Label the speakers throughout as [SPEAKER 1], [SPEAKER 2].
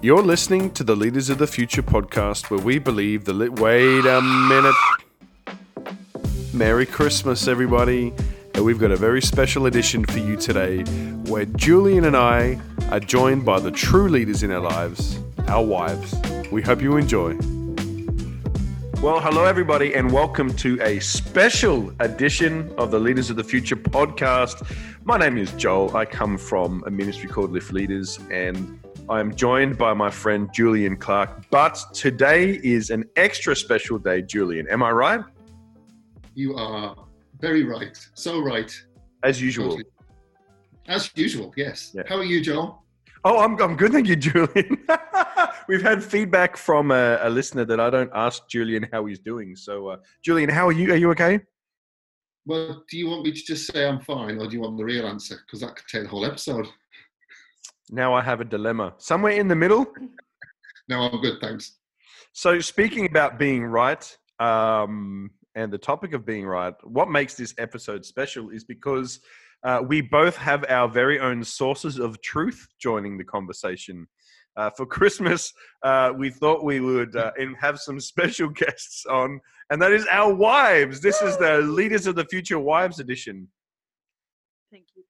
[SPEAKER 1] You're listening to the Leaders of the Future podcast, where we believe the. Wait a minute. Merry Christmas, everybody. And we've got a very special edition for you today, where Julian and I are joined by the true leaders in our lives, our wives. We hope you enjoy. Well, hello, everybody, and welcome to a special edition of the Leaders of the Future podcast. My name is Joel. I come from a ministry called Lift Leaders, and I am joined by my friend Julian Clark. But today is an extra special day, Julian. Am I right?
[SPEAKER 2] You are very right. So right.
[SPEAKER 1] As usual.
[SPEAKER 2] Totally. As usual, yes.
[SPEAKER 1] Yeah.
[SPEAKER 2] How are you, Joel?
[SPEAKER 1] Oh, I'm, I'm good, thank you, Julian. We've had feedback from a, a, listener that I don't ask Julian how he's doing. So, uh, Julian, how are you? Are you okay?
[SPEAKER 2] Well, do you want me to just say I'm fine, or do you want the real answer? Because that could take the whole episode.
[SPEAKER 1] Now I have a dilemma. Somewhere in the middle?
[SPEAKER 2] No, I'm good, thanks.
[SPEAKER 1] So, speaking about being right, um, and the topic of being right, what makes this episode special is because uh, we both have our very own sources of truth joining the conversation. Uh, for Christmas, uh, we thought we would uh, have some special guests on, and that is our wives. This is the Leaders of the Future Wives edition.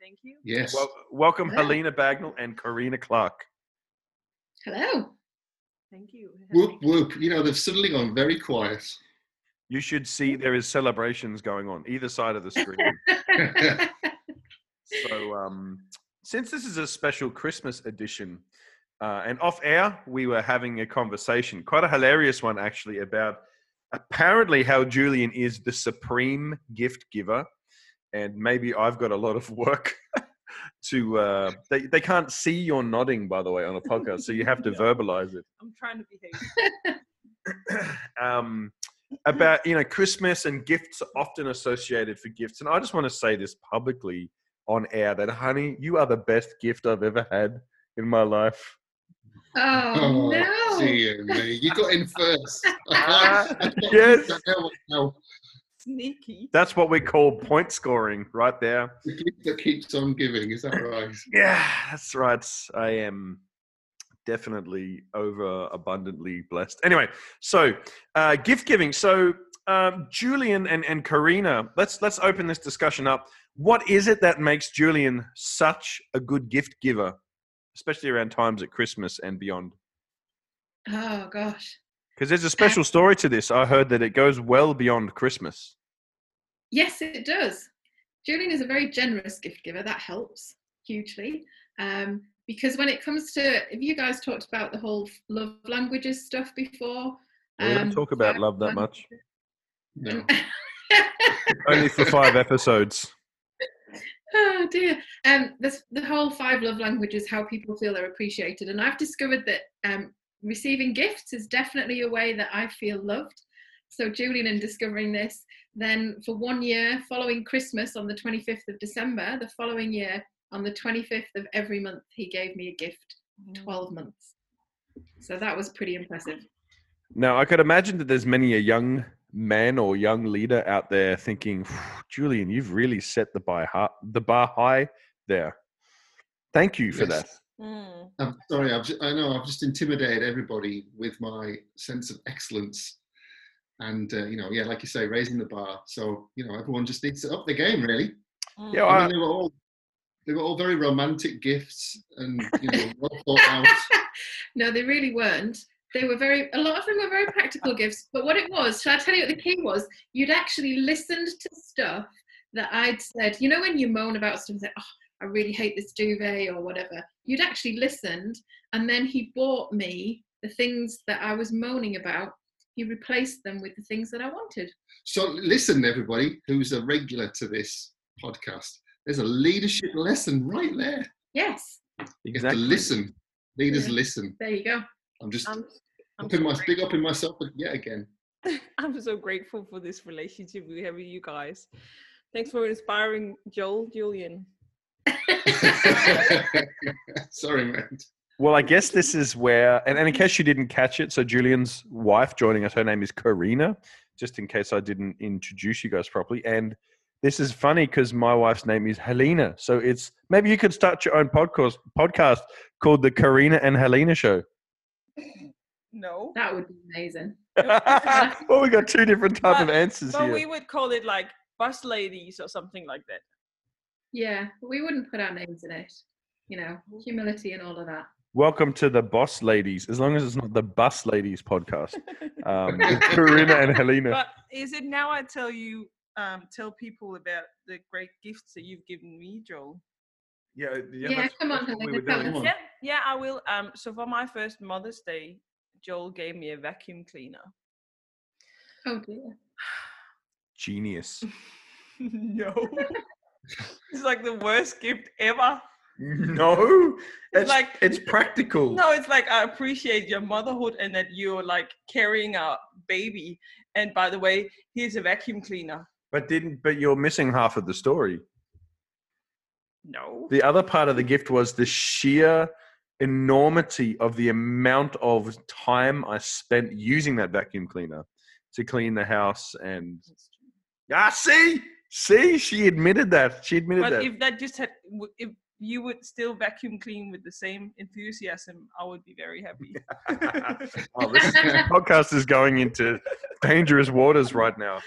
[SPEAKER 3] Thank you.
[SPEAKER 2] Yes.
[SPEAKER 1] Well, welcome,
[SPEAKER 4] Hello.
[SPEAKER 1] Helena Bagnall and Karina Clark.
[SPEAKER 4] Hello.
[SPEAKER 3] Thank you.
[SPEAKER 2] whoop, whoop. You know, they've suddenly gone very quiet.
[SPEAKER 1] You should see there is celebrations going on either side of the screen. So, um, since this is a special Christmas edition, uh, and off air, we were having a conversation, quite a hilarious one actually, about apparently how Julian is the supreme gift giver. And maybe I've got a lot of work to. Uh, they, they can't see your nodding, by the way, on a podcast, so you have to
[SPEAKER 3] Yeah.
[SPEAKER 1] verbalize it.
[SPEAKER 3] I'm trying to behave.
[SPEAKER 1] um, about you know Christmas and gifts are often associated for gifts, and I just want to say this publicly on air that honey, you are the best gift I've ever had in my life.
[SPEAKER 4] Oh, no.
[SPEAKER 2] dear me. You got in first.
[SPEAKER 1] Ah, yes.
[SPEAKER 2] Believe that now.
[SPEAKER 3] Sneaky.
[SPEAKER 1] That's what we call point scoring, right there.
[SPEAKER 2] The gift that keeps on giving, is that right?
[SPEAKER 1] Yeah, that's right. I am definitely over abundantly blessed. Anyway, so uh, gift giving. So um, Julian and, and Karina, let's let's open this discussion up. What is it that makes Julian such a good gift giver, especially around times at Christmas and beyond?
[SPEAKER 4] Oh, gosh.
[SPEAKER 1] Because there's a special story to this. I heard that it goes well beyond Christmas.
[SPEAKER 4] Yes, it does. Julian is a very generous gift giver. That helps hugely. Um, because when it comes to, if you guys talked about the whole love languages stuff before,
[SPEAKER 1] We don't
[SPEAKER 4] um,
[SPEAKER 1] talk about
[SPEAKER 4] five
[SPEAKER 1] love that much.
[SPEAKER 2] No.
[SPEAKER 1] Only for five episodes.
[SPEAKER 4] oh dear. Um, this, the whole five love languages, how people feel they're appreciated, and I've discovered that um, receiving gifts is definitely a way that I feel loved. So Julian, in discovering this, then for one year following Christmas on the 25th of December, the following year on the 25th of every month, he gave me a gift. 12 months. So that was pretty impressive.
[SPEAKER 1] Now, I could imagine that there's many a young man or young leader out there thinking, Julian, you've really set the bar, hi- the bar high there. Thank you for
[SPEAKER 2] Yes.
[SPEAKER 1] that.
[SPEAKER 3] Mm.
[SPEAKER 2] I'm sorry, I've just, I know I've just intimidated everybody with my sense of excellence. And, uh, you know, yeah, like you say, raising the bar. So, you know, everyone just needs to up the game, really.
[SPEAKER 3] Mm.
[SPEAKER 1] Yeah,
[SPEAKER 2] I
[SPEAKER 1] I,
[SPEAKER 2] mean, they were all they were all very romantic gifts and you know well thought out.
[SPEAKER 4] no, they really weren't. They were very, a lot of them were very practical gifts. But what it was, shall I tell you what the key was? You'd actually listened to stuff that I'd said, you know, when you moan about stuff and say, oh, I really hate this duvet or whatever, you'd actually listened. And then he bought me the things that I was moaning about. He replaced them with the things that I wanted.
[SPEAKER 2] So listen, everybody who's a regular to this podcast. There's a leadership lesson right there.
[SPEAKER 4] Yes,
[SPEAKER 2] You have
[SPEAKER 1] exactly.
[SPEAKER 2] to listen. Leaders
[SPEAKER 4] Yeah.
[SPEAKER 2] listen.
[SPEAKER 4] there you go.
[SPEAKER 2] I'm just
[SPEAKER 3] I'm, I'm,
[SPEAKER 2] up in
[SPEAKER 3] so
[SPEAKER 2] my
[SPEAKER 3] grateful.
[SPEAKER 2] big up in myself yet again.
[SPEAKER 3] I'm so grateful for this relationship we have with you guys. Thanks for inspiring Joel, Julian.
[SPEAKER 2] Sorry, man.
[SPEAKER 1] Well, I guess this is where, and, and in case you didn't catch it, so Julian's wife joining us, her name is Karina, just in case I didn't introduce you guys properly. And this is funny because my wife's name is Helena. So it's maybe you could start your own podcast podcast called the Karina and Helena Show.
[SPEAKER 3] No.
[SPEAKER 4] That would be amazing.
[SPEAKER 1] well, we got two different type of
[SPEAKER 3] But-
[SPEAKER 1] answers
[SPEAKER 3] But
[SPEAKER 1] here.
[SPEAKER 3] we would call it like bus ladies or something like that.
[SPEAKER 4] Yeah, we wouldn't put our names in it. You know, humility and all of that.
[SPEAKER 1] Welcome to the Boss Ladies, as long as it's not the Bus Ladies podcast. Um, with Corinna and Helena.
[SPEAKER 3] But is it now I tell you, um, tell people about the great gifts that you've given me, Joel?
[SPEAKER 1] yeah,
[SPEAKER 4] Yeah, come on, Helena, tell
[SPEAKER 2] Come on.
[SPEAKER 3] Yeah, yeah, I will. Um, so for my first Mother's Day, Joel gave me a vacuum cleaner.
[SPEAKER 4] Oh dear.
[SPEAKER 1] Genius.
[SPEAKER 3] no, it's like the worst gift ever.
[SPEAKER 1] No, it's
[SPEAKER 3] like-
[SPEAKER 1] it's practical.
[SPEAKER 3] No, it's like I appreciate your motherhood and that you're like carrying a baby. And by the way, here's a vacuum cleaner.
[SPEAKER 1] But didn't but you're missing half of the story.
[SPEAKER 3] No.
[SPEAKER 1] The other part of the gift was the sheer enormity of the amount of time I spent using that vacuum cleaner to clean the house and ah see see she admitted that she admitted
[SPEAKER 3] But
[SPEAKER 1] that
[SPEAKER 3] if that just had, if you would still vacuum clean with the same enthusiasm, I would be very happy.
[SPEAKER 1] oh, this podcast is going into dangerous waters right now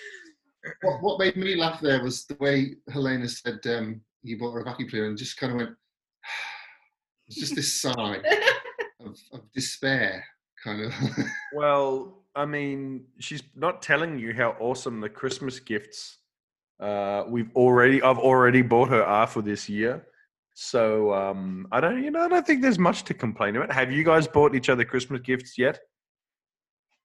[SPEAKER 2] What, what made me laugh there was the way Helena said um, you bought her a vacuum cleaner and just kind of went, it's just this sigh of, of despair, kind of.
[SPEAKER 1] Well, I mean, she's not telling you how awesome the Christmas gifts uh, we've already I've already bought her are for this year. So um, I don't, you know, I don't think there's much to complain about. Have you guys bought each other Christmas gifts yet?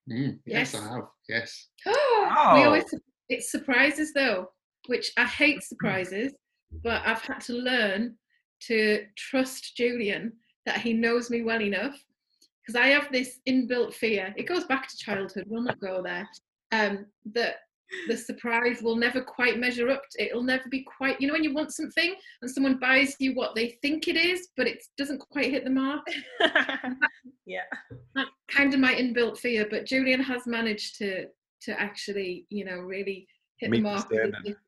[SPEAKER 2] Mm, yes,
[SPEAKER 4] Yes.
[SPEAKER 2] I have. Yes.
[SPEAKER 4] we always
[SPEAKER 1] Oh.
[SPEAKER 4] it's surprises though, which I hate surprises, but I've had to learn to trust Julian that he knows me well enough because I have this inbuilt fear. It goes back to childhood. We'll not go there. Um, that the surprise will never quite measure up. To, it'll never be quite. You know when you want something and someone buys you what they think it is, but it doesn't quite hit the mark.
[SPEAKER 3] yeah.
[SPEAKER 4] That's kind of my inbuilt fear. But Julian has managed to to actually, you know, really hit
[SPEAKER 1] Meet
[SPEAKER 4] the
[SPEAKER 1] the
[SPEAKER 4] mark. with his
[SPEAKER 1] standard.
[SPEAKER 4] gift.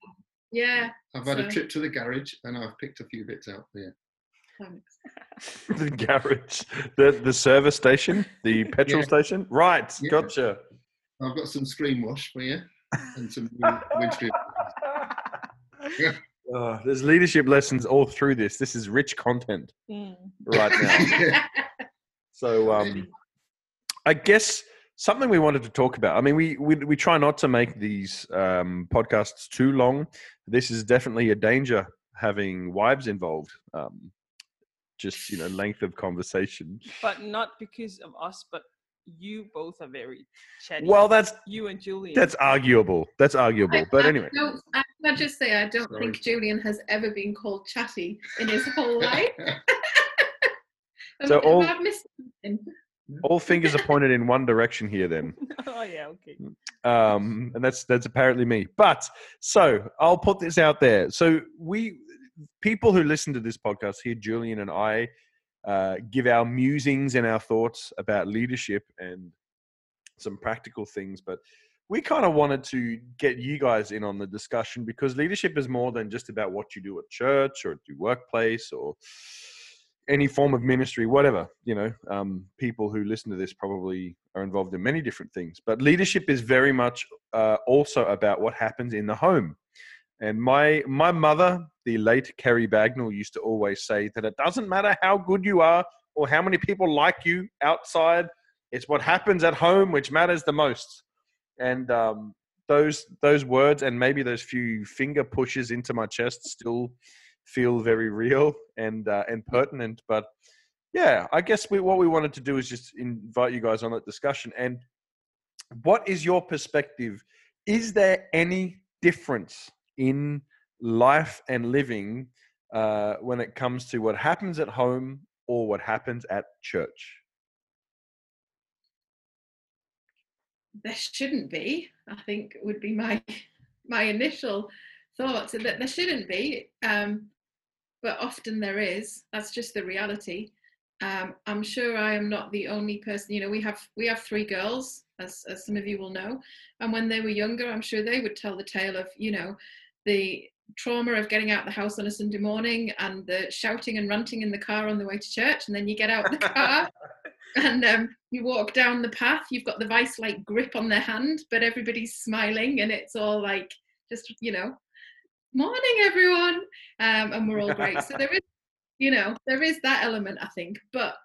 [SPEAKER 4] Yeah.
[SPEAKER 2] I've had a trip to the garage and I've picked a few bits out for you.
[SPEAKER 4] Thanks.
[SPEAKER 1] the garage, the the service station, the petrol
[SPEAKER 2] Yeah.
[SPEAKER 1] station. Right,
[SPEAKER 2] Yeah.
[SPEAKER 1] gotcha.
[SPEAKER 2] I've got some screen wash for you and some wind- windscreen.
[SPEAKER 1] Oh, there's leadership lessons all through this. This is rich content
[SPEAKER 3] Mm.
[SPEAKER 1] right now. So um, I guess something we wanted to talk about. I mean, we we, we try not to make these um, podcasts too long. This is definitely a danger having wives involved. Um, just you know, length of conversation.
[SPEAKER 3] But not because of us, but you both are very chatty.
[SPEAKER 1] Well, that's
[SPEAKER 3] you and Julian.
[SPEAKER 1] that's arguable. That's arguable. But
[SPEAKER 4] I
[SPEAKER 1] anyway,
[SPEAKER 4] don't, I, I just say I don't
[SPEAKER 2] Sorry.
[SPEAKER 4] think Julian has ever been called chatty in his whole life.
[SPEAKER 1] So all-
[SPEAKER 4] I missed something?
[SPEAKER 1] all fingers are pointed in one direction here. Then.
[SPEAKER 3] oh yeah, okay.
[SPEAKER 1] um, and that's that's apparently me. But so I'll put this out there. So we people who listen to this podcast here, Julian and I, uh, give our musings and our thoughts about leadership and some practical things. But we kind of wanted to get you guys in on the discussion because leadership is more than just about what you do at church or at your workplace or any form of ministry, whatever. You know, um, people who listen to this probably are involved in many different things. But leadership is very much uh, also about what happens in the home. And my my mother, the late Kerry Bagnall, used to always say that it doesn't matter how good you are or how many people like you outside. It's what happens at home which matters the most. And um, those those words and maybe those few finger pushes into my chest still feel very real and uh, and pertinent. But yeah, I guess we, what we wanted to do is just invite you guys on that discussion. And what is your perspective? Is there any difference in life and living uh, when it comes to what happens at home or what happens at church?
[SPEAKER 4] There shouldn't be. I think would be my my initial thoughts that there shouldn't be, um, but often there is. That's just the reality. Um, I'm sure I am not the only person. You know, we have we have three girls, as as some of you will know, and when they were younger, I'm sure they would tell the tale of you know the trauma of getting out the house on a Sunday morning and the shouting and ranting in the car on the way to church, and then you get out the car and um, you walk down the path. You've got the vice like grip on their hand, but everybody's smiling, and it's all like just you know, morning everyone, um, and we're all great. so there is, you know, there is that element I think, but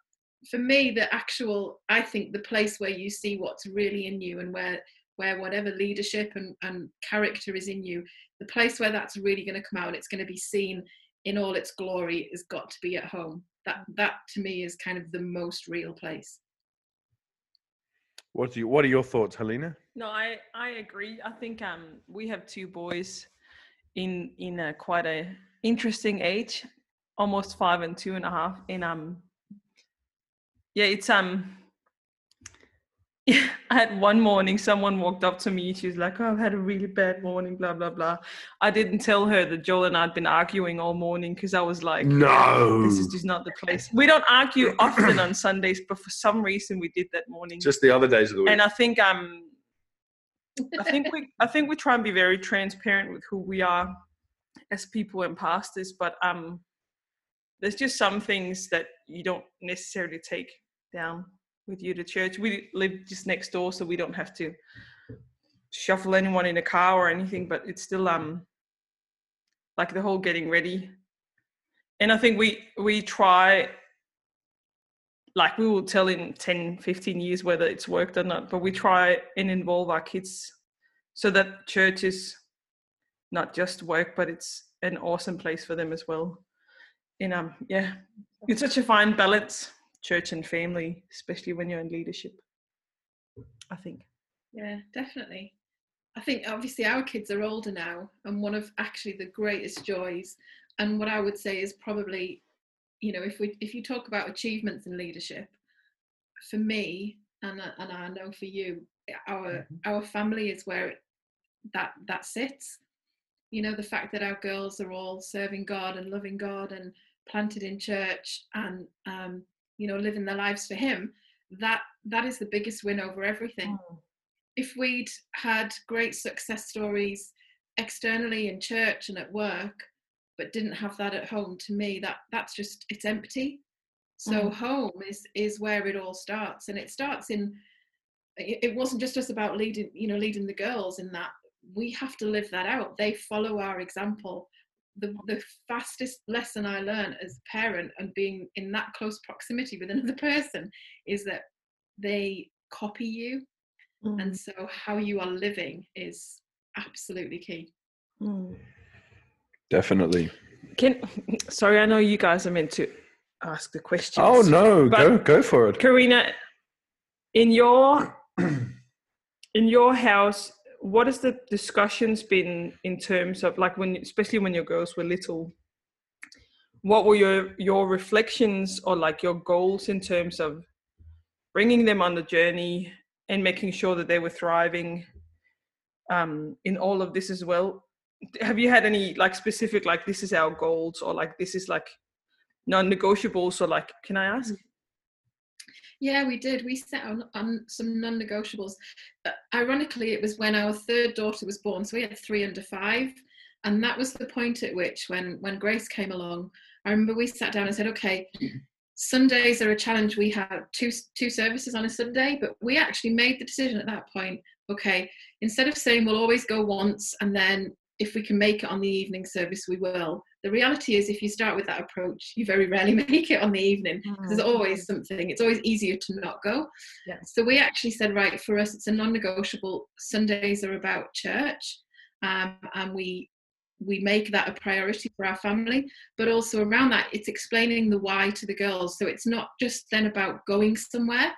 [SPEAKER 4] for me, the actual, I think the place where you see what's really in you and where where whatever leadership and, and character is in you, the place where that's really going to come out and it's going to be seen in all its glory has got to be at home. That that to me is kind of the most real place.
[SPEAKER 1] What do you, What are your thoughts, Helena?
[SPEAKER 3] No, I I agree. I think um we have two boys in in a quite a interesting age, almost five and two and a half. And um yeah, it's um yeah, I had one morning someone walked up to me. She's like, "Oh, I've had a really bad morning." Blah blah blah. I didn't tell her that Joel and I'd been arguing all morning because I was like,
[SPEAKER 1] No,
[SPEAKER 3] "This is just not the place." We don't argue often on Sundays, but for some reason we did that morning.
[SPEAKER 1] just the other days of the week.
[SPEAKER 3] and I think um, I think we I think we try and be very transparent with who we are as people and pastors, but um, there's just some things that you don't necessarily take down with you to church. We live just next door, so we don't have to shuffle anyone in a car or anything. But it's still um, like the whole getting ready, and I think we we try. Like we will tell in 10, 15 years whether it's worked or not, but we try and involve our kids so that church is not just work, but it's an awesome place for them as well. And um, yeah, it's such a fine balance, church and family, especially when you're in leadership. I think.
[SPEAKER 4] Yeah, definitely. I think obviously our kids are older now, and one of actually the greatest joys, and what I would say is probably, you know, if we if you talk about achievements in leadership, for me, and I- and I know for you, our our family is where it, that that sits. You know, the fact that our girls are all serving God and loving God and planted in church and um, you know living their lives for Him. That that is the biggest win over everything. If we'd had great success stories externally in church and at work but didn't have that at home to me that that's just it's empty. So
[SPEAKER 3] Mm.
[SPEAKER 4] home is is where it all starts and it starts in it it wasn't just us about leading you know leading the girls in that. We have to live that out. They follow our example the, the fastest lesson i learned as a parent and being in that close proximity with another person is that they copy you
[SPEAKER 3] Mm.
[SPEAKER 4] and so how you are living is absolutely key
[SPEAKER 3] Mm.
[SPEAKER 1] Definitely.
[SPEAKER 3] Can sorry, I know you guys are meant to ask the questions.
[SPEAKER 1] Oh no, go go for it.
[SPEAKER 3] Karina, in your in your house, what has the discussions been in terms of like when, especially when your girls were little? What were your your reflections or like your goals in terms of bringing them on the journey and making sure that they were thriving um, in all of this as well? Have you had any like specific like this is our goals or like this is like non-negotiables or like can I ask?
[SPEAKER 4] Yeah we did. We set on, on some non-negotiables. Uh, ironically it was when our third daughter was born so we had three under five and that was the point at which when when grace came along i remember we sat down and said okay sundays are a challenge. We have two two services on a sunday but we actually made the decision at that point okay instead of saying we'll always go once and then if we can make it on the evening service we will the reality is if you start with that approach you very rarely make it on the evening because there's always something. It's always easier to not go.
[SPEAKER 3] Yeah.
[SPEAKER 4] so we actually said right for us it's a non-negotiable. Sundays are about church um, and we we make that a priority for our family. But also around that it's explaining the why to the girls. So it's not just then about going somewhere.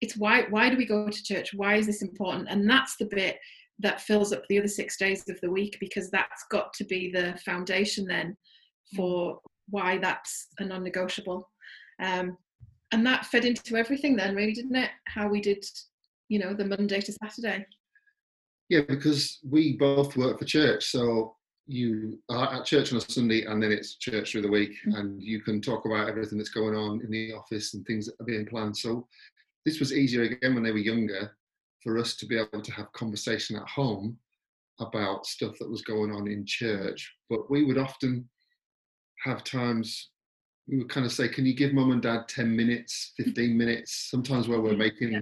[SPEAKER 4] It's why why do we go to church? Why is this important? And that's the bit that fills up the other six days of the week because that's got to be the foundation then for why that's a non-negotiable um, and that fed into everything then really didn't it how we did you know the monday to saturday
[SPEAKER 2] Yeah, because we both work for church, so you are at church on a Sunday and then it's church through the week,
[SPEAKER 4] Mm.
[SPEAKER 2] and you can talk about everything that's going on in the office and things that are being planned. So this was easier again when they were younger for us to be able to have conversation at home about stuff that was going on in church, but we would often have times we would kind of say, "Can you give mum and dad ten minutes, fifteen minutes?" Sometimes where we're making,
[SPEAKER 4] Yeah.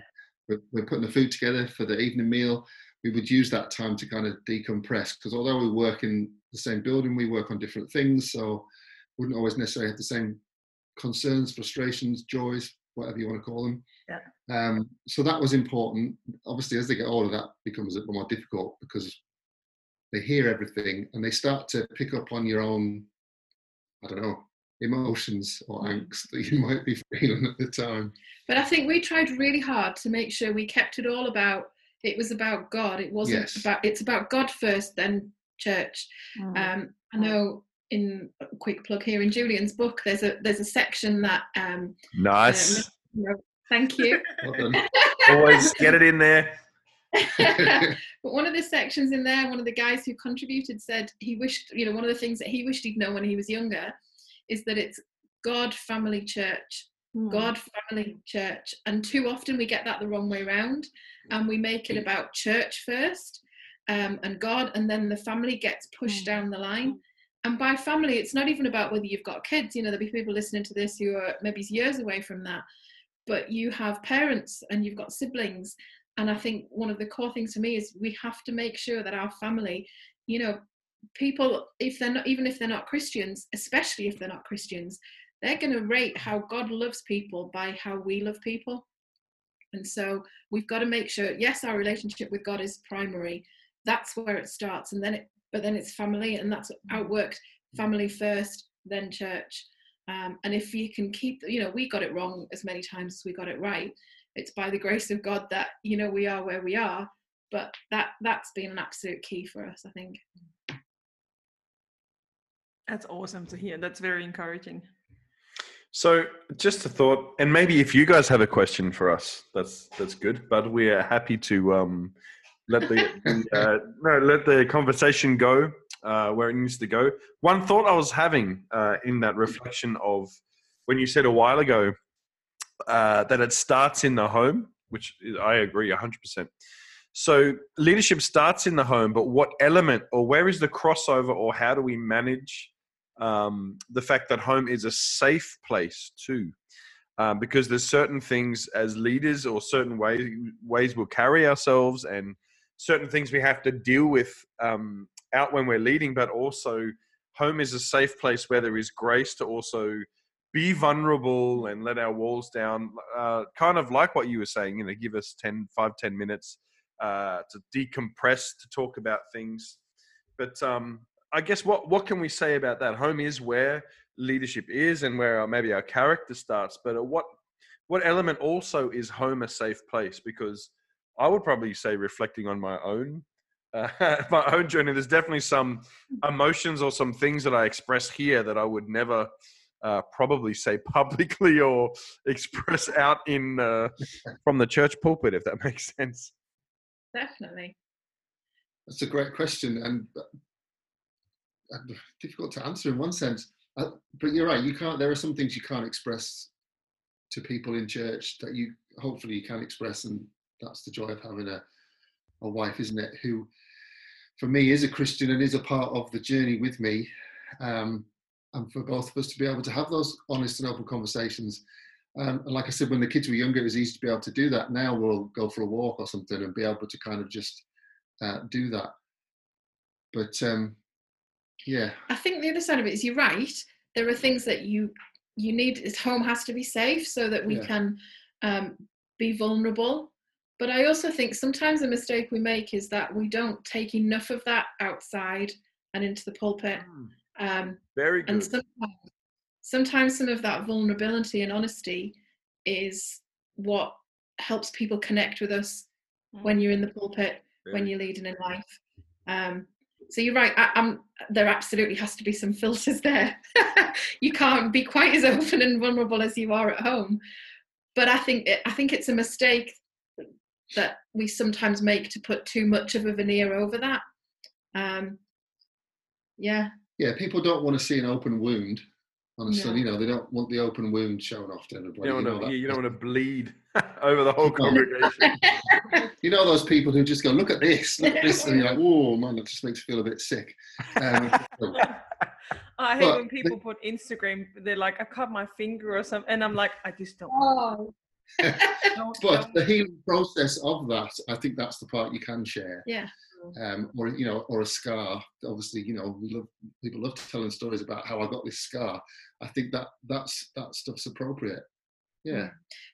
[SPEAKER 2] we're, we're putting the food together for the evening meal, we would use that time to kind of decompress because although we work in the same building, we work on different things, so wouldn't always necessarily have the same concerns, frustrations, joys, whatever you want to call them.
[SPEAKER 3] Yeah.
[SPEAKER 2] Um, so that was important. Obviously, as they get older, that becomes a bit more difficult because they hear everything and they start to pick up on your own, I don't know, emotions or
[SPEAKER 3] Mm.
[SPEAKER 2] angst that you might be feeling at the time.
[SPEAKER 4] But I think we tried really hard to make sure we kept it all about. It was about God. It wasn't
[SPEAKER 2] Yes.
[SPEAKER 4] about. It's about God first, then church.
[SPEAKER 3] Mm.
[SPEAKER 4] Um, I know in a quick plug here in Julian's book, there's a there's a section that. Um,
[SPEAKER 1] Nice.
[SPEAKER 4] thank you.
[SPEAKER 2] Well.
[SPEAKER 1] Always get it in there.
[SPEAKER 4] but one of the sections in there, one of the guys who contributed said he wished, you know, one of the things that he wished he'd known when he was younger is that it's God, family, church.
[SPEAKER 3] Mm.
[SPEAKER 4] God, family, church. And too often we get that the wrong way round and we make it about church first um, and God, and then the family gets pushed
[SPEAKER 3] Mm.
[SPEAKER 4] down the line. And by family, it's not even about whether you've got kids. You know, there'll be people listening to this who are maybe years away from that, but you have parents and you've got siblings. And I think one of the core things for me is we have to make sure that our family, you know, people, if they're not, even if they're not Christians, especially if they're not Christians, they're going to rate how God loves people by how we love people. And so we've got to make sure, yes, our relationship with God is primary. That's where it starts. And then it, but then it's family, and that's outworked family first, then church. Um, and if you can keep, you know, we got it wrong as many times as we got it right. It's by the grace of God that, you know, we are where we are. But that that's been an absolute key for us, I think.
[SPEAKER 3] That's awesome to hear. That's very encouraging.
[SPEAKER 1] So, just a thought, and maybe if you guys have a question for us, that's that's good. But we are happy to um, let the uh, no let the conversation go uh, where it needs to go. One thought I was having uh, in that reflection of when you said a while ago uh, that it starts in the home, which I agree hundred percent. So leadership starts in the home, but what element or where is the crossover, or how do we manage um, the fact that home is a safe place too? Um, because there's certain things as leaders or certain ways ways we'll carry ourselves and certain things we have to deal with um, out when we're leading, but also home is a safe place where there is grace to also be vulnerable and let our walls down uh, kind of like what you were saying you know give us 10 5 10 minutes uh, to decompress to talk about things. But um, i guess what what can we say about that? Home is where leadership is and where our, maybe our character starts but at what what element also is home a safe place? Because i would probably say reflecting on my own uh, my own journey there's definitely some emotions or some things that i express here that i would never uh, probably say publicly or express out in uh, from the church pulpit, if that makes sense.
[SPEAKER 4] Definitely.
[SPEAKER 2] That's a great question and uh, difficult to answer in one sense. Uh, but you're right. You can't. There are some things you can't express to people in church that you hopefully you can express, and that's the joy of having a a wife, isn't it? Who, for me, is a Christian and is a part of the journey with me. Um, and for both of us to be able to have those honest and open conversations. Um, and like I said, when the kids were younger, it was easy to be able to do that. Now we'll go for a walk or something and be able to kind of just uh, do that. But um, yeah,
[SPEAKER 4] I think the other side of it is you're right. There are things that you you need. His home has to be safe so that we
[SPEAKER 2] Yeah.
[SPEAKER 4] can um, be vulnerable. But I also think sometimes a mistake we make is that we don't take enough of that outside and into the pulpit. Um,
[SPEAKER 1] Very
[SPEAKER 4] and
[SPEAKER 1] good.
[SPEAKER 4] sometimes, sometimes some of that vulnerability and honesty is what helps people connect with us when you're in the pulpit when you're leading in life. Um, so you're right. I, I'm, there absolutely has to be some filters there. you can't be quite as open and vulnerable as you are at home. But I think it, I think it's a mistake that we sometimes make to put too much of a veneer over that. Um, yeah,
[SPEAKER 2] yeah, people don't want to see an open wound. on a
[SPEAKER 4] Yeah.
[SPEAKER 2] Sunday. You know, they don't want the open wound shown off to everybody.
[SPEAKER 1] You don't
[SPEAKER 2] know
[SPEAKER 1] want to. You don't want to bleed over the whole congregation.
[SPEAKER 2] You know those people who just go, look at this, look at this, and you're like, oh man, that just makes me feel a bit sick. Um,
[SPEAKER 3] I hate
[SPEAKER 2] But
[SPEAKER 3] when people put Instagram. They're like, I cut my finger or something, and I'm like, I just don't.
[SPEAKER 4] oh,
[SPEAKER 3] don't,
[SPEAKER 2] but the healing process of that, I think that's the part you can share.
[SPEAKER 4] yeah.
[SPEAKER 2] Um, or you know, or a scar. Obviously, you know, we love people love telling stories about how I got this scar. I think that that's that stuff's appropriate. Yeah.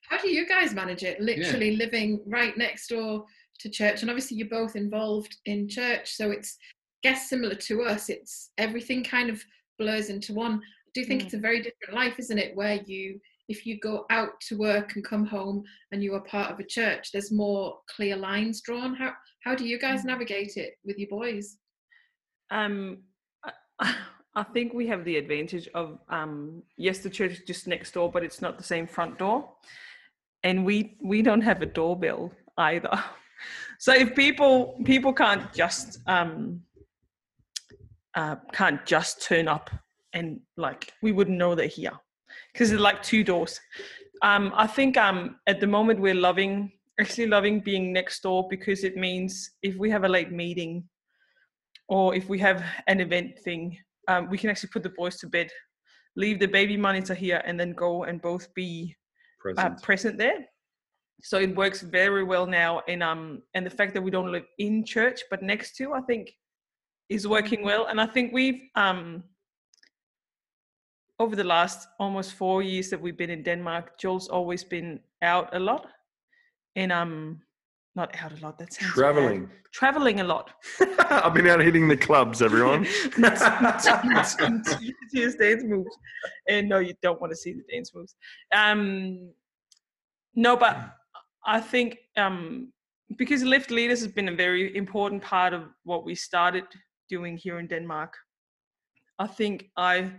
[SPEAKER 4] How do you guys manage it? Literally living right next door to church, and obviously you're both involved in church, so it's guess similar to us. It's everything kind of blurs into one. I do think
[SPEAKER 3] Mm.
[SPEAKER 4] it's a very different life, isn't it? Where you, if you go out to work and come home and you are part of a church, there's more clear lines drawn. How how do you guys
[SPEAKER 3] Mm.
[SPEAKER 4] navigate it with your boys?
[SPEAKER 3] Um, I, I think we have the advantage of um, yes, the church is just next door, but it's not the same front door, and we we don't have a doorbell either. So if people people can't just um, uh, can't just turn up and like we wouldn't know they're here because it's like two doors. Um, I think um, at the moment we're loving actually loving being next door because it means if we have a late meeting or if we have an event thing, um, we can actually put the boys to bed, leave the baby monitor here, and then go and both be uh,
[SPEAKER 1] Present.
[SPEAKER 3] present there. So it works very well now, and um, and the fact that we don't live in church but next to, I think, is working well. And I think we've um, over the last almost four years that we've been in Denmark, Joel's always been out a lot, and um, not out a lot. That sounds bad.
[SPEAKER 1] Traveling.
[SPEAKER 3] traveling a lot.
[SPEAKER 1] I've been out hitting the clubs, everyone.
[SPEAKER 3] dance moves. And no, you don't want to see the dance moves. Um, no, but I think um, because Lift Leaders has been a very important part of what we started doing here in Denmark. I think I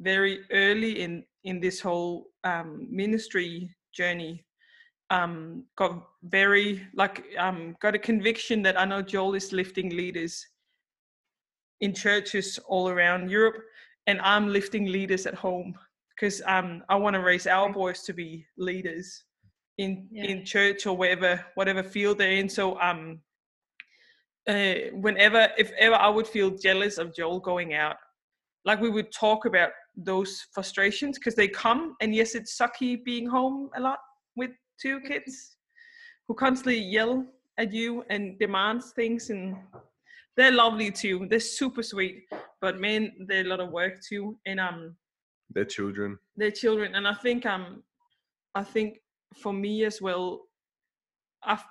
[SPEAKER 3] very early in in this whole um, ministry journey um, got very like um, got a conviction that I know Joel is lifting leaders in churches all around Europe, and I'm lifting leaders at home because um, I want to raise our boys to be leaders in
[SPEAKER 4] Yeah.
[SPEAKER 3] in church or wherever whatever field they're in. So um, uh, whenever if ever I would feel jealous of Joel going out, like we would talk about those frustrations because they come, and yes, it's sucky being home a lot with two kids who constantly yell at you and demands things and they're lovely too. They're super sweet but man they're a lot of work too and um
[SPEAKER 1] Their children.
[SPEAKER 3] their children and i think um i think for me as well i've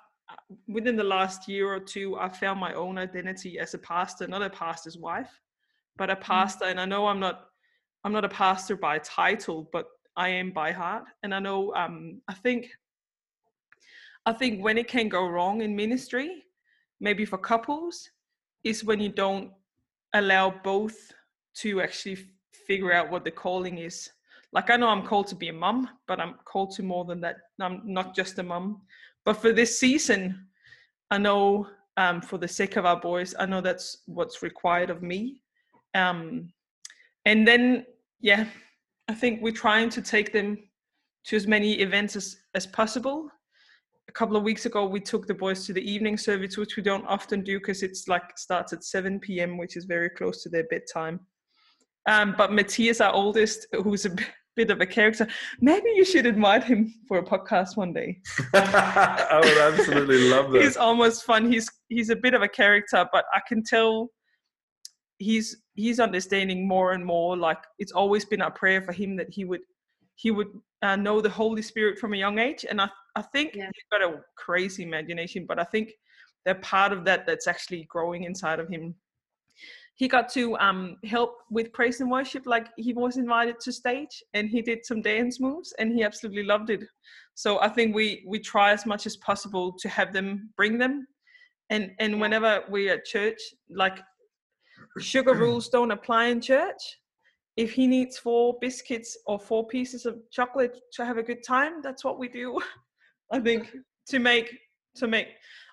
[SPEAKER 3] within the last year or two i found my own identity as a pastor not a pastor's wife but a pastor and i know i'm not i'm not a pastor by title but i am by heart and i know um i think i think when it can go wrong in ministry maybe for couples is when you don't allow both to actually figure out what the calling is. Like i know i'm called to be a mum but i'm called to more than that. I'm not just a mum. But for this season i know um, for the sake of our boys i know that's what's required of me. Um, and then yeah i think we're trying to take them to as many events as, as possible. A couple of weeks ago we took the boys to the evening service which we don't often do because it's like starts at 7 p.m which is very close to their bedtime. Um, but matthias our oldest who's a bit of a character maybe you should invite him for a podcast one day.
[SPEAKER 1] I would absolutely love that.
[SPEAKER 3] he's almost fun. He's he's a bit of a character but i can tell he's he's understanding more and more like it's always been our prayer for him that he would he would uh, know the holy spirit from a young age. And i i think
[SPEAKER 4] Yeah.
[SPEAKER 3] he's got a crazy imagination but i think they're part of that that's actually growing inside of him he got to um, help with praise and worship. Like he was invited to stage and he did some dance moves and he absolutely loved it. So i think we we try as much as possible to have them bring them. And and whenever we're at church like sugar rules don't apply in church. If he needs four biscuits or four pieces of chocolate to have a good time that's what we do. I think to make to make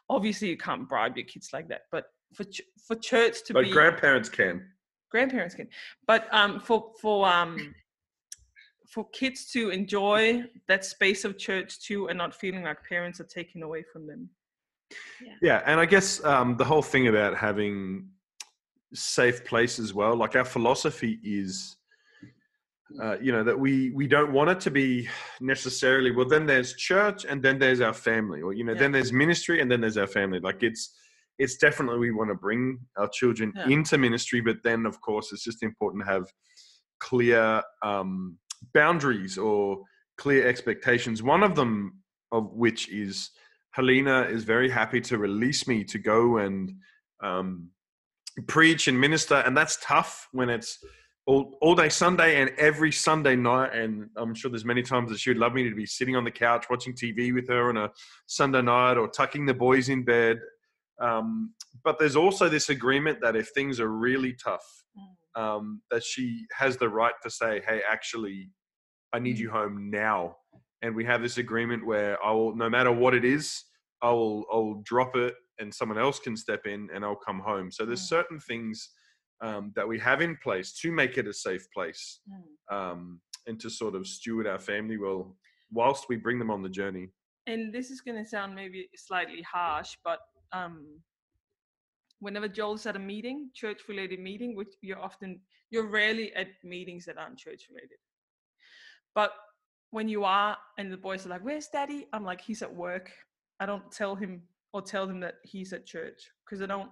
[SPEAKER 3] obviously you can't bribe your kids like that but for ch- for church to
[SPEAKER 1] But
[SPEAKER 3] be
[SPEAKER 1] grandparents can.
[SPEAKER 3] grandparents can. But um for for um for kids to enjoy that space of church too and not feeling like parents are taking away from them.
[SPEAKER 1] Yeah, and I guess um, the whole thing about having safe place as well, like our philosophy is, uh, you know, that we we don't want it to be necessarily. Well, then there's church, and then there's our family, or you know,
[SPEAKER 3] Yeah.
[SPEAKER 1] then there's ministry, and then there's our family. Like it's it's definitely we want to bring our children
[SPEAKER 3] Yeah.
[SPEAKER 1] into ministry, but then of course it's just important to have clear um, boundaries or clear expectations. One of them of which is Helena is very happy to release me to go and um, preach and minister, and that's tough when it's all, all day Sunday and every Sunday night. And I'm sure there's many times that she would love me to be sitting on the couch watching TV with her on a Sunday night or tucking the boys in bed. Um, but there's also this agreement that if things are really tough, um, that she has the right to say, "Hey, actually, I need you home now." And we have this agreement where I will, no matter what it is, I will, I'll drop it, and someone else can step in, and I'll come home. So there's
[SPEAKER 3] Mm.
[SPEAKER 1] certain things um, that we have in place to make it a safe place, um, and to sort of steward our family well, whilst we bring them on the journey.
[SPEAKER 3] and this is going to sound maybe slightly harsh, but um, whenever Joel's at a meeting, church-related meeting, which you're often you're rarely at meetings that aren't church-related, but when you are, and the boys are like, "Where's Daddy?" I'm like, "He's at work." I don't tell him or tell them that he's at church because I don't,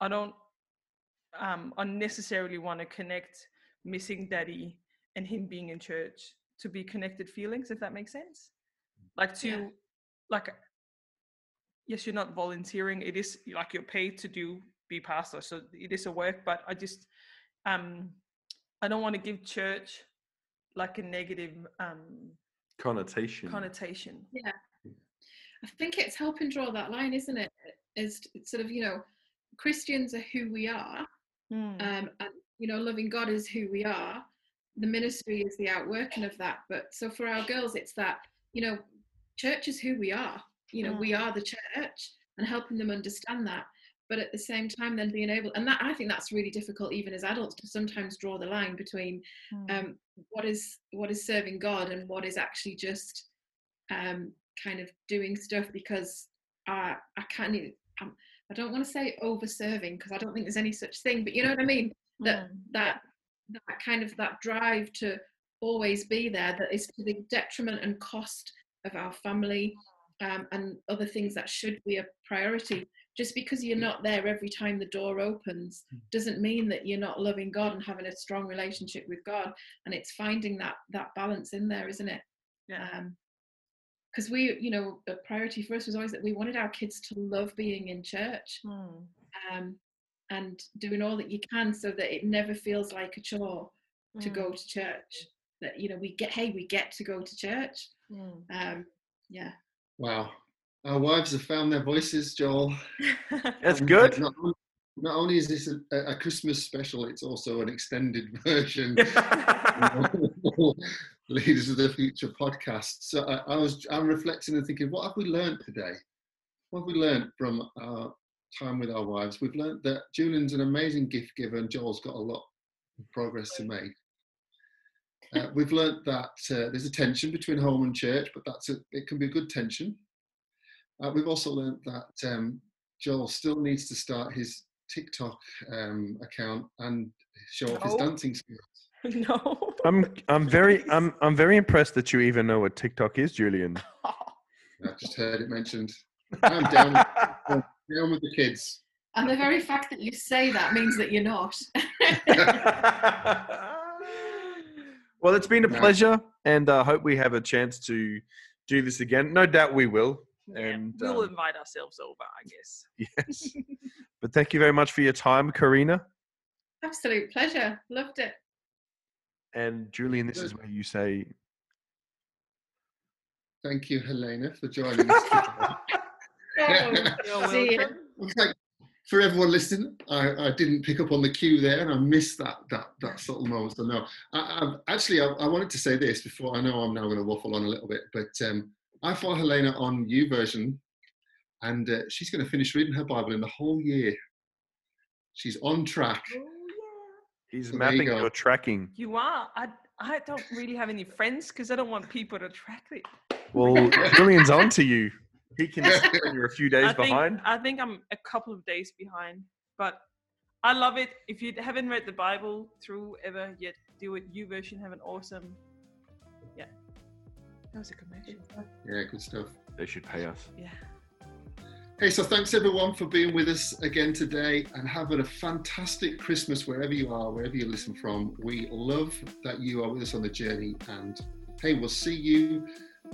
[SPEAKER 3] I don't um, unnecessarily want to connect missing Daddy and him being in church to be connected feelings, if that makes sense like to
[SPEAKER 4] Yeah.
[SPEAKER 3] like yes you're not volunteering it is like you're paid to do be pastor so it is a work but i just um i don't want to give church like a negative um
[SPEAKER 1] Connotation.
[SPEAKER 3] connotation
[SPEAKER 4] I think it's helping draw that line, isn't it? Is it's sort of you know, Christians are who we are,
[SPEAKER 3] Mm,
[SPEAKER 4] um, and you know, loving God is who we are. The ministry is the outworking of that. But so for our girls, it's that you know, church is who we are. You know, we are the church, and helping them understand that. But at the same time, then being able, and that I think that's really difficult, even as adults, to sometimes draw the line between
[SPEAKER 3] mm,
[SPEAKER 4] um, what is what is serving God and what is actually just um, kind of doing stuff because I I can't even, um, I don't want to say over serving because I don't think there's any such thing, but you know what I mean. That
[SPEAKER 3] mm,
[SPEAKER 4] that that kind of that drive to always be there that is to the detriment and cost of our family um, and other things that should be a priority. Just because you're not there every time the door opens doesn't mean that you're not loving God and having a strong relationship with God. And it's finding that that balance in there, isn't it?
[SPEAKER 3] yeah
[SPEAKER 4] Because we, you know, a priority for us was always that we wanted our kids to love being in church
[SPEAKER 3] mm,
[SPEAKER 4] um, and doing all that you can so that it never feels like a chore to
[SPEAKER 3] mm,
[SPEAKER 4] go to church. That you know, we get hey, we get to go to church.
[SPEAKER 3] mm.
[SPEAKER 4] Um, yeah,
[SPEAKER 2] Wow. Our wives have found their voices, Joel.
[SPEAKER 1] That's good.
[SPEAKER 2] uh, Not, on- not only is this a, a Christmas special, it's also an extended version. Leaders of the Future podcast. So I, I was I'm reflecting and thinking, what have we learned today? What have we learned from our time with our wives? We've learned that Julian's an amazing gift giver and Joel's got a lot of progress to make. Uh, we've learned that uh, there's a tension between home and church, but that's a, it can be a good tension. Uh, we've also learned that um, Joel still needs to start his TikTok um, account and show off his dancing skills.
[SPEAKER 3] no
[SPEAKER 1] I'm I'm very I'm I'm very impressed that you even know what TikTok is, Julian.
[SPEAKER 2] I've just heard it mentioned. I'm down, down with the kids.
[SPEAKER 4] and the very fact that you say that means that you're not.
[SPEAKER 1] well, it's been a pleasure, and I hope we have a chance to do this again. No doubt we will.
[SPEAKER 3] Yeah,
[SPEAKER 1] And,
[SPEAKER 3] we'll
[SPEAKER 1] um,
[SPEAKER 3] invite ourselves over i guess
[SPEAKER 1] Yes. but thank you very much for your time, Karina.
[SPEAKER 4] Absolute pleasure. Loved it.
[SPEAKER 1] And Julian, this is where you say
[SPEAKER 2] Thank you, Helena, for joining us. today.
[SPEAKER 3] You're
[SPEAKER 4] See ya.
[SPEAKER 3] welcome.
[SPEAKER 2] In fact, for everyone listening, I, I didn't pick up on the cue there, and I missed that that that subtle moment. So no, I, I actually I, I wanted to say this before. I know I'm now going to waffle on a little bit, but um, I follow Helena on YouVersion, and uh, she's going to finish reading her Bible in the whole year. She's on track.
[SPEAKER 5] He's
[SPEAKER 2] Well, there you
[SPEAKER 5] mapping
[SPEAKER 2] go.
[SPEAKER 5] your tracking.
[SPEAKER 3] You are. I I don't really have any friends because I don't want people to track it.
[SPEAKER 5] Well, Julian's on to you. He can when you're a few days
[SPEAKER 3] I think,
[SPEAKER 5] behind.
[SPEAKER 3] I think I'm a couple of days behind, but I love it. If you haven't read the Bible through ever yet, do it. YouVersion have an awesome. Yeah, that was a commercial.
[SPEAKER 2] Yeah, good stuff.
[SPEAKER 5] They should pay us.
[SPEAKER 3] Yeah.
[SPEAKER 2] Hey, so thanks everyone for being with us again today and having a fantastic Christmas wherever you are, wherever you listen from. We love that you are with us on the journey. And hey, we'll see you.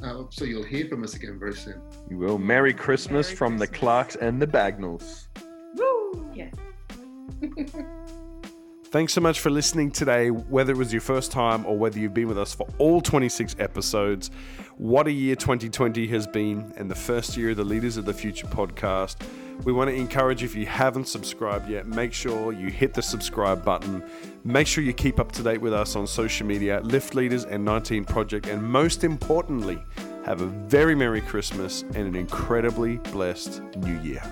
[SPEAKER 2] Uh, so you'll hear from us again very soon.
[SPEAKER 5] You will. Merry Christmas
[SPEAKER 3] Merry
[SPEAKER 5] from the Clarks and the Bagnalls.
[SPEAKER 3] Woo!
[SPEAKER 4] Yes.
[SPEAKER 5] Thanks so much for listening today, whether it was your first time or whether you've been with us for all 26 episodes. What a year 2020 has been, and the first year of the Leaders of the Future podcast. We want to encourage if you haven't subscribed yet, make sure you hit the subscribe button. Make sure you keep up to date with us on social media, Lift Leaders and 19 Project, and most importantly, have a very Merry Christmas and an incredibly blessed New Year.